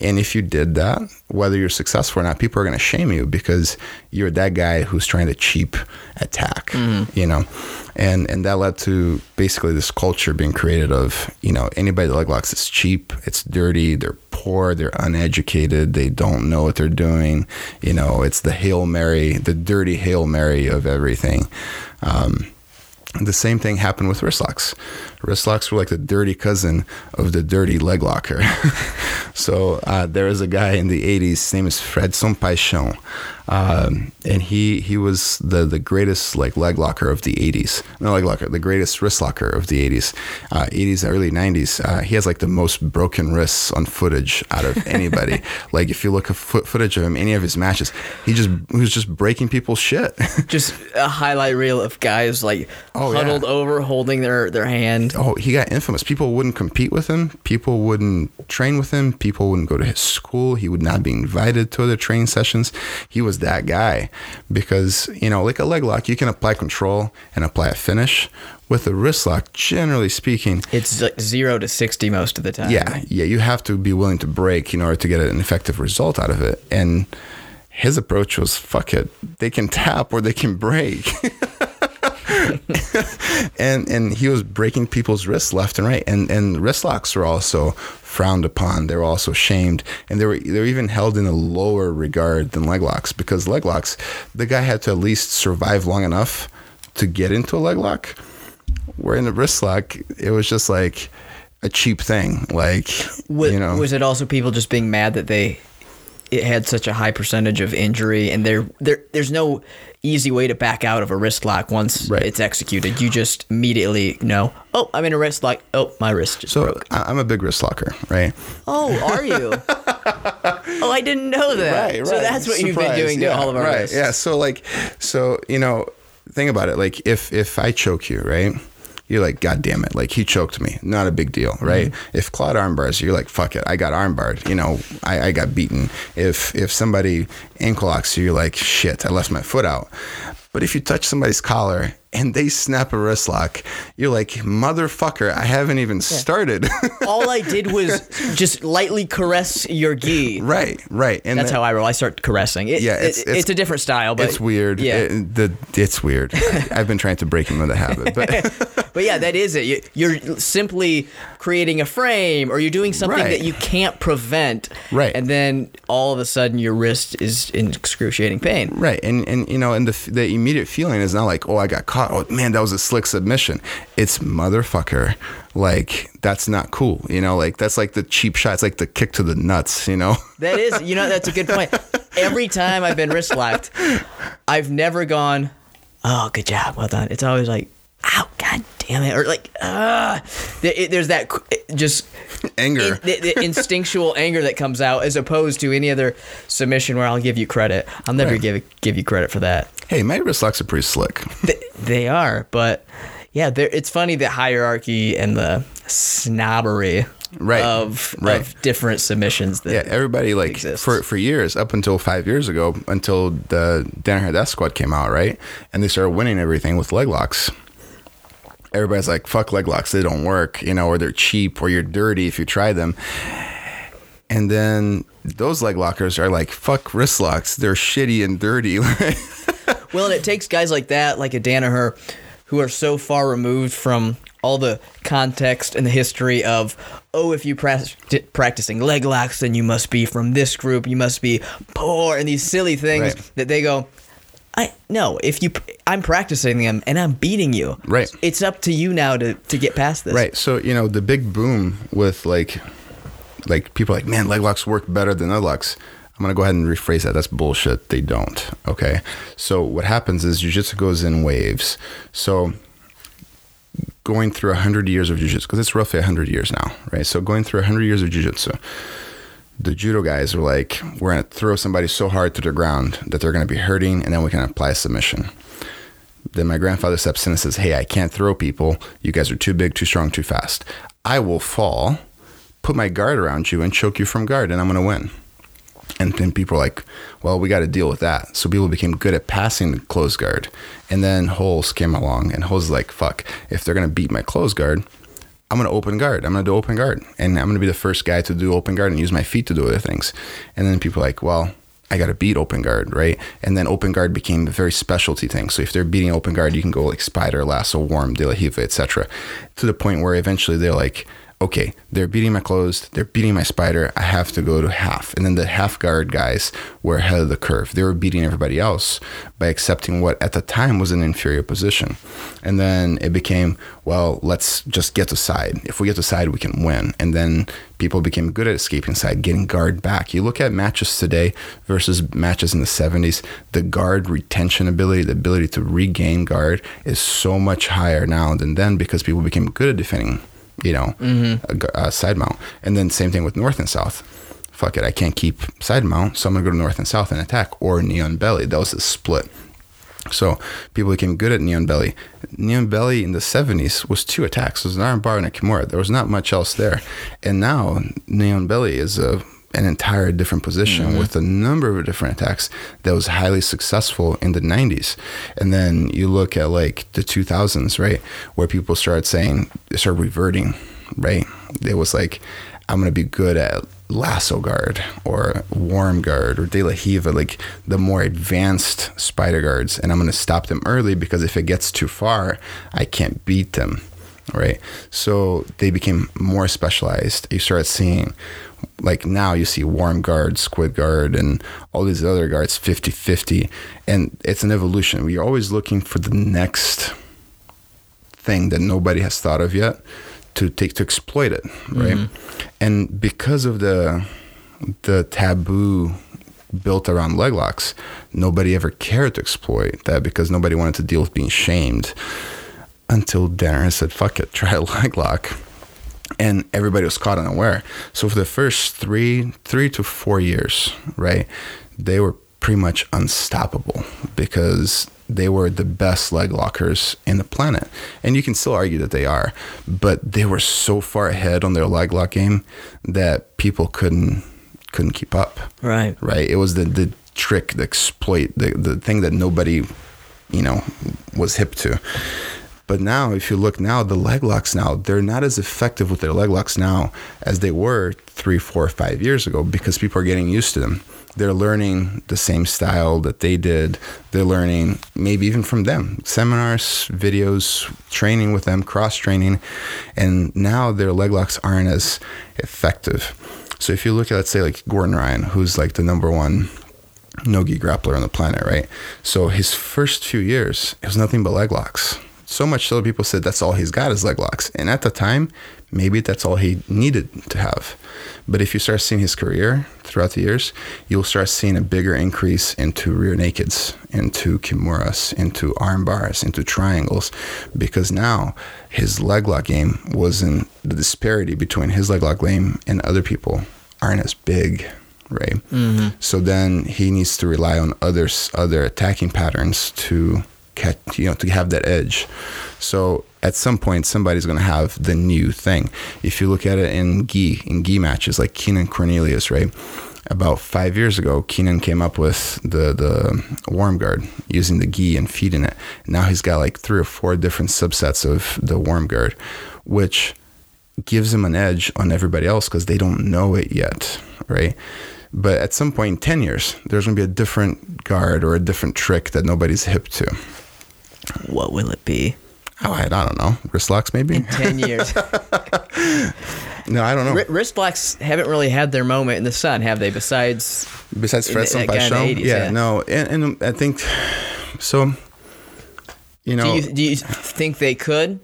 And if you did that, whether you're successful or not, people are going to shame you because you're that guy who's trying to cheap attack, you know? And, and that led to basically this culture being created of, you know, anybody that leg locks is cheap, it's dirty, they're poor, they're uneducated, they don't know what they're doing. You know, it's the Hail Mary, the dirty Hail Mary of everything. Um, the same thing happened with wrist locks. Wrist locks were like the dirty cousin of the dirty leg locker. so uh, there was a guy in the 80s, his name is Fredson Paixão. Um, and he he was the, the greatest like leg locker of the 80s. No leg locker, the greatest wrist locker of the 80s. Uh, 80s, early 90s. Uh, he has like the most broken wrists on footage out of anybody. like if you look at foot footage of him, any of his matches, he just he was just breaking people's shit. Just a highlight reel of guys like Oh, yeah. huddled over, holding their their hand. Oh, he got infamous. People wouldn't compete with him. People wouldn't train with him. People wouldn't go to his school. He would not be invited to other training sessions. He was that guy because, you know, like a leg lock, you can apply control and apply a finish. With a wrist lock, generally speaking, It's like zero to sixty most of the time. yeah, yeah, you have to be willing to break in order to get an effective result out of it. And his approach was fuck it. They can tap or they can break. and and he was breaking people's wrists left and right. And and wrist locks were also frowned upon. They were also shamed, and they were they were even held in a lower regard than leg locks because leg locks, the guy had to at least survive long enough to get into a leg lock. Where in a wrist lock, it was just like a cheap thing. Like Was, you know, was it also people just being mad that they it had such a high percentage of injury and there there there's no easy way to back out of a wrist lock once Right. it's executed. You just immediately know, oh, I'm in a wrist lock. Oh, my wrist just so broke. I'm a big wrist locker, right? Oh, are you? oh, I didn't know that. Right, right. So that's what you've been Surprise. doing to yeah, all of our right. wrists. Yeah. So like, so you know, think about it. Like, if if I choke you, right? You're like, God damn it! Like he choked me. Not a big deal, right? Mm-hmm. If Claude armbars, you're like, fuck it, I got armbarred. You know, I, I got beaten. If if somebody ankle locks you, you're like, shit, I left my foot out. But if you touch somebody's collar and they snap a wrist lock, you're like, motherfucker, I haven't even started. All I did was just lightly caress your gi. right, right. And That's that- how I roll. I start caressing. It, Yeah, it- it's- it's, it's- a different style, but it's weird. Yeah, It- the it's weird. I've been trying to break him of the habit, but but yeah, that is it. You, you're simply creating a frame, or you're doing something Right. that you can't prevent, Right. And then all of a sudden, your wrist is in excruciating pain. right, and and you know, and the the immediate feeling is not like, oh, I got caught. Oh man, that was a slick submission. It's motherfucker. Like that's not cool. You know, like that's like the cheap shot. It's like the kick to the nuts. You know. That is, you know, that's a good point. Every time I've been wrist locked, I've never gone, oh, good job, well done. It's always like, ow, damn it, or like, ah. It- There's that just Anger. the, the instinctual anger that comes out, as opposed to any other submission where I'll give you credit. I'll never Right. give give you credit for that. Hey, my wrist locks are pretty slick. Th- they are, but yeah, it's funny the hierarchy and the snobbery Right, of right. of different submissions. That Yeah, everybody like exists. for for years up until five years ago, until the Danaher Death Squad came out, right, and they started winning everything with leg locks. Everybody's like, "Fuck leg locks, they don't work," you know, or they're cheap, or you're dirty if you try them. And then those leg lockers are like, "Fuck wrist locks, they're shitty and dirty." Well, and it takes guys like that, like a Danaher, who are so far removed from all the context and the history of, oh, if you prac- practicing leg locks, then you must be from this group, you must be poor, and these silly things Right. that they go. I no. If you, I'm practicing them and I'm beating you. Right. It's up to you now to to get past this. Right. So you know the big boom with like, like people are like, man, leg locks work better than leg locks. I'm gonna go ahead and rephrase that. That's bullshit. They don't. Okay. So what happens is jujitsu goes in waves. So going through hundred years of jujitsu, because it's roughly hundred years now, right? So going through hundred years of jujitsu, the judo guys are like, we're gonna throw somebody so hard to the ground that they're gonna be hurting, and then we can apply submission. Then my grandfather steps in and says, Hey, I can't throw people. You guys are too big, too strong, too fast. I will fall, put my guard around you, and choke you from guard, and I'm going to win. And then people are like, Well, we got to deal with that. So people became good at passing the closed guard. And then Rolls came along, and Rolls like, Fuck, if they're going to beat my closed guard, I'm going to open guard. I'm going to do open guard. And I'm going to be the first guy to do open guard and use my feet to do other things. And then people are like, Well, I got to beat open guard, right? And then open guard became a very specialty thing. So if they're beating open guard, you can go like spider, lasso, worm, De La Riva, etc. To the point where eventually they're like, okay, they're beating my closed, they're beating my spider. I have to go to half. And then the half guard guys were ahead of the curve. They were beating everybody else by accepting what at the time was an inferior position. And then it became, well, let's just get to side. If we get to side, we can win. And then people became good at escaping side, getting guard back. You look at matches today versus matches in the 70s, the guard retention ability, the ability to regain guard is so much higher now than then because people became good at defending, you know, mm-hmm. a gu- a, side mount. And then same thing with north and south. Fuck it, I can't keep side mount, so I'm gonna go to north and south and attack or knee on belly. That was a split. So people became good at knee on belly. Knee on belly in the 70s was two attacks. It was an arm bar and a kimura. There was not much else there. And now knee on belly is a an entire different position mm-hmm. with a number of different attacks that was highly successful in the 90s. And then you look at like the 2000s, right, where people started saying, they started reverting, right? It was like, I'm going to be good at lasso guard or worm guard or De La Riva, like the more advanced spider guards. And I'm going to stop them early because if it gets too far, I can't beat them. Right. So they became more specialized. You start seeing, like now you see worm guard, squid guard, and all these other guards 50 50. And it's an evolution. We're always looking for the next thing that nobody has thought of yet to take to exploit it, right? Mm-hmm. And because of the the taboo built around leg locks, nobody ever cared to exploit that because nobody wanted to deal with being shamed until Darren said, "Fuck it, try a leg lock." And everybody was caught unaware. So for the first three, three to four years, right, they were pretty much unstoppable because they were the best leg lockers in the planet. And you can still argue that they are, but they were so far ahead on their leg lock game that people couldn't couldn't keep up. Right. Right. It was the the trick, the exploit, the the thing that nobody you know was hip to. But now, if you look now, the leg locks now, they're not as effective with their leg locks now as they were three, four, five years ago because people are getting used to them. They're learning the same style that they did. They're learning maybe even from them seminars, videos, training with them, cross training. And now their leg locks aren't as effective. So if you look at, let's say, like Gordon Ryan, who's like the number one no-gi grappler on the planet, right? So his first few years, it was nothing but leg locks so much so people said that's all he's got is leg locks. And at the time, maybe that's all he needed to have. But if you start seeing his career throughout the years, you'll start seeing a bigger increase into rear nakeds, into kimuras, into arm bars, into triangles, because now his leg lock game wasn't the disparity between his leg lock game and other people aren't as big right? Mm-hmm. So then he needs to rely on others, other attacking patterns to catch, you know, to have that edge. So at some point, somebody's going to have the new thing. If you look at it in gi, in gi matches like Keenan Cornelius, right? About five years ago, Keenan came up with the the worm guard using the gi and feeding it. Now he's got like three or four different subsets of the worm guard, which gives him an edge on everybody else because they don't know it yet, right? But at some point in 10 years, there's going to be a different guard or a different trick that nobody's hip to. What will it be? Oh, I, I don't know. Wrist locks, maybe? In 10 years. no, I don't know. R- wrist locks haven't really had their moment in the sun, have they? Besides, besides Fred Paixão? Yeah, yeah, no. And, and, I think, so, you know. Do you, do you think they could?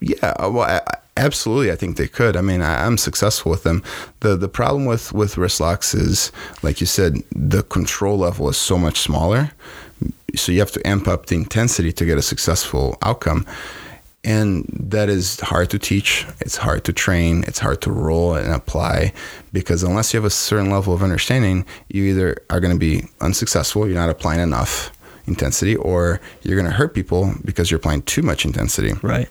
Yeah, well, I, absolutely, I think they could. I mean, I, am successful with them. the The problem with with wrist locks is, like you said, the control level is so much smaller so you have to amp up the intensity to get a successful outcome. And that is hard to teach it's hard to train it's hard to roll and apply because unless you have a certain level of understanding you either are going to be unsuccessful you're not applying enough intensity or you're going to hurt people because you're applying too much intensity. Right.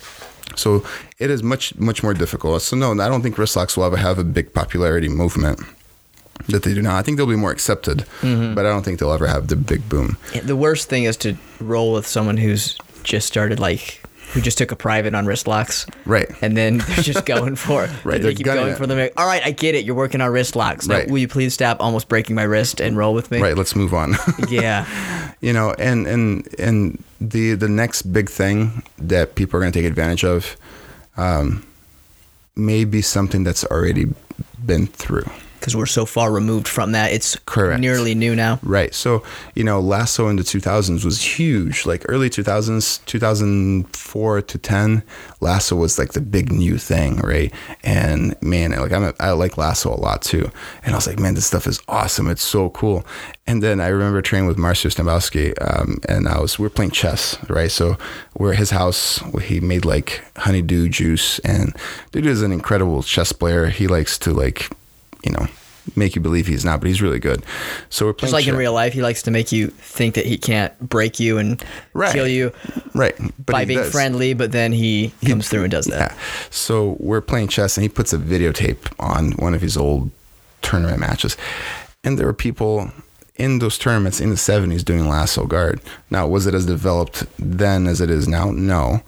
So it is much much more difficult. So no i don't think wrist locks will ever have a big popularity movement that they do now. I think they'll be more accepted, mm-hmm. but I don't think they'll ever have the big boom. The worst thing is to roll with someone who's just started like who just took a private on wrist locks. Right. And then they're just going for it. right. They keep going it. for them. All right, I get it. You're working on wrist locks. Now, right. Will you please stop almost breaking my wrist and roll with me? Right. Let's move on. yeah. You know, and and and the the next big thing that people are going to take advantage of um, may be something that's already been through because we're so far removed from that. It's Correct. nearly new now. Right. So, you know, Lasso in the 2000s was huge. Like early 2000s, 2004 to 10, Lasso was like the big new thing, right? And man, like I'm a, I like Lasso a lot too. And I was like, man, this stuff is awesome. It's so cool. And then I remember training with Marcio Stambowsky, um, and I was we are playing chess, right? So we're at his house. He made like honeydew juice, and dude is an incredible chess player. He likes to like you know, make you believe he's not, but he's really good. So we're playing just like in real life, he likes to make you think that he can't break you and right. kill you, right? But by being does. friendly, but then he comes he, through and does that. Yeah. So we're playing chess, and he puts a videotape on one of his old tournament matches, and there were people in those tournaments in the 70s doing lasso guard. Now, was it as developed then as it is now? No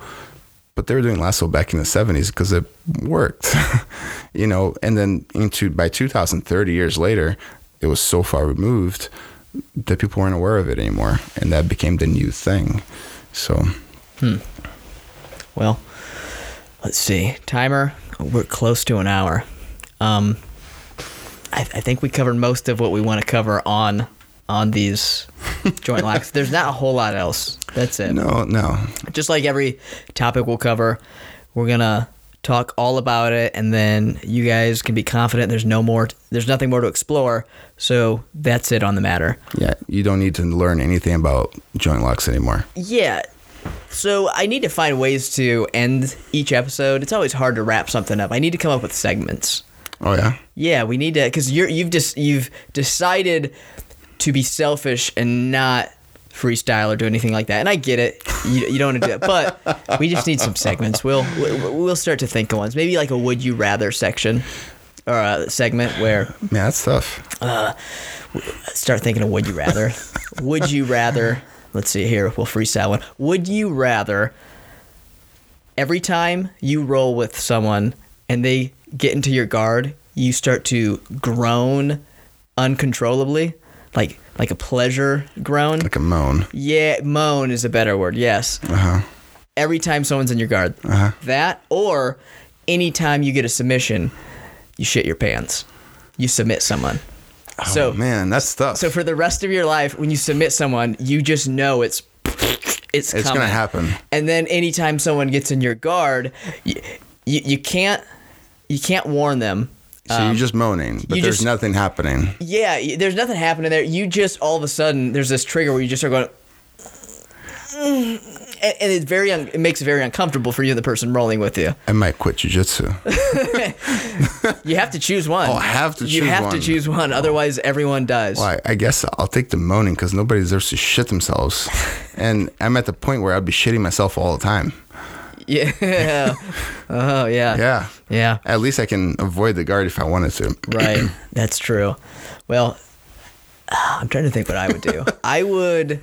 but they were doing lasso back in the 70s because it worked you know and then into by 2030 years later it was so far removed that people weren't aware of it anymore and that became the new thing so hmm. well let's see timer we're close to an hour um, I, I think we covered most of what we want to cover on on these joint locks. There's not a whole lot else. That's it. No, no. Just like every topic we'll cover, we're gonna talk all about it, and then you guys can be confident. There's no more. There's nothing more to explore. So that's it on the matter. Yeah, you don't need to learn anything about joint locks anymore. Yeah. So I need to find ways to end each episode. It's always hard to wrap something up. I need to come up with segments. Oh yeah. Yeah, we need to because you're you've just you've decided to be selfish and not freestyle or do anything like that. And I get it. You, you don't want to do that, but we just need some segments. We'll we'll start to think of ones. Maybe like a would you rather section or a segment where Man, that's tough. Uh, start thinking of would you rather. would you rather let's see here. We'll freestyle one. Would you rather every time you roll with someone and they get into your guard, you start to groan uncontrollably, like like a pleasure groan? Like a moan. Yeah, moan is a better word. Yes. Uh huh. Every time someone's in your guard, Uh-huh. that or anytime you get a submission, you shit your pants. You submit someone. so oh, man, that's tough. so for the rest of your life, when you submit someone, you just know it's it's it's coming. gonna happen. And then anytime someone gets in your guard, you, you, you can't you can't warn them. So you're just moaning, but Um, you there's just- nothing happening. Yeah, y- there's nothing happening there. You just all of a sudden there's this trigger where you just start going, and, and it's very un- it makes it very uncomfortable for you, the person rolling with you. I might quit jujitsu. You have to choose one. Oh, I have to You choose have to one. choose one, otherwise everyone dies. Well, I, I guess I'll take the moaning because nobody deserves to shit themselves. and I'm at the point where I'd be shitting myself all the time. Yeah. oh yeah. Yeah. Yeah. At least I can avoid the guard if I wanted to. Right. That's true. Well, uh, I'm trying to think what I would do. I would.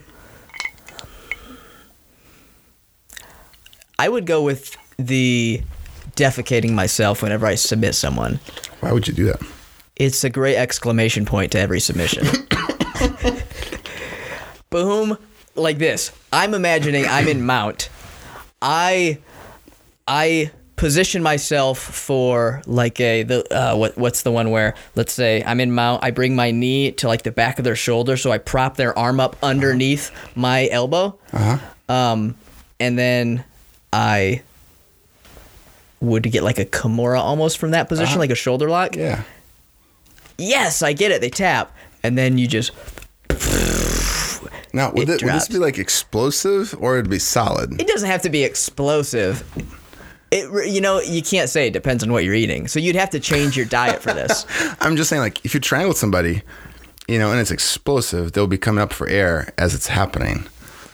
I would go with the defecating myself whenever I submit someone. Why would you do that? It's a great exclamation point to every submission. Boom, like this. I'm imagining I'm in mount. I I position myself for like a the uh, what what's the one where let's say I'm in mount. I bring my knee to like the back of their shoulder, so I prop their arm up underneath my elbow. Uh-huh. Um, and then I would get like a Kimura almost from that position, like a shoulder lock. Yeah. Yes, I get it. They tap, and then you just Now, would, It it, would this be like explosive or it'd be solid? it doesn't have to be explosive. It you know you can't say it depends on what you're eating. So you'd have to change your diet for this. I'm just saying, like, if you triangle with somebody, you know, and it's explosive, they'll be coming up for air as it's happening.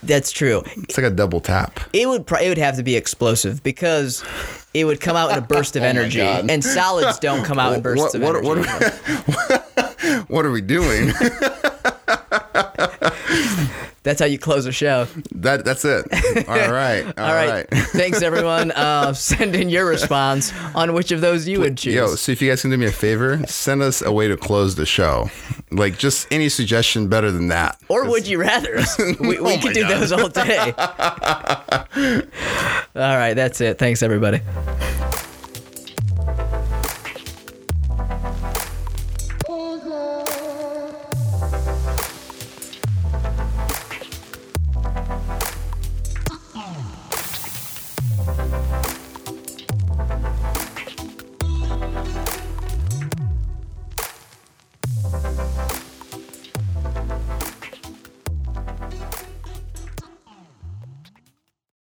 That's true. It's like a double tap. It would it would have to be explosive because it would come out in a burst of Oh energy, and solids don't come out in bursts what, of what, energy. what, are we, what are we doing? That's how you close a show. that that's it. All right. All right. Thanks everyone. Uh, send in your response on which of those you would choose. Yo, so if you guys can do me a favor, send us a way to close the show. Like just any suggestion better than that. Or would you rather? We, we Oh could do God. those all day. all right, that's it. Thanks, everybody.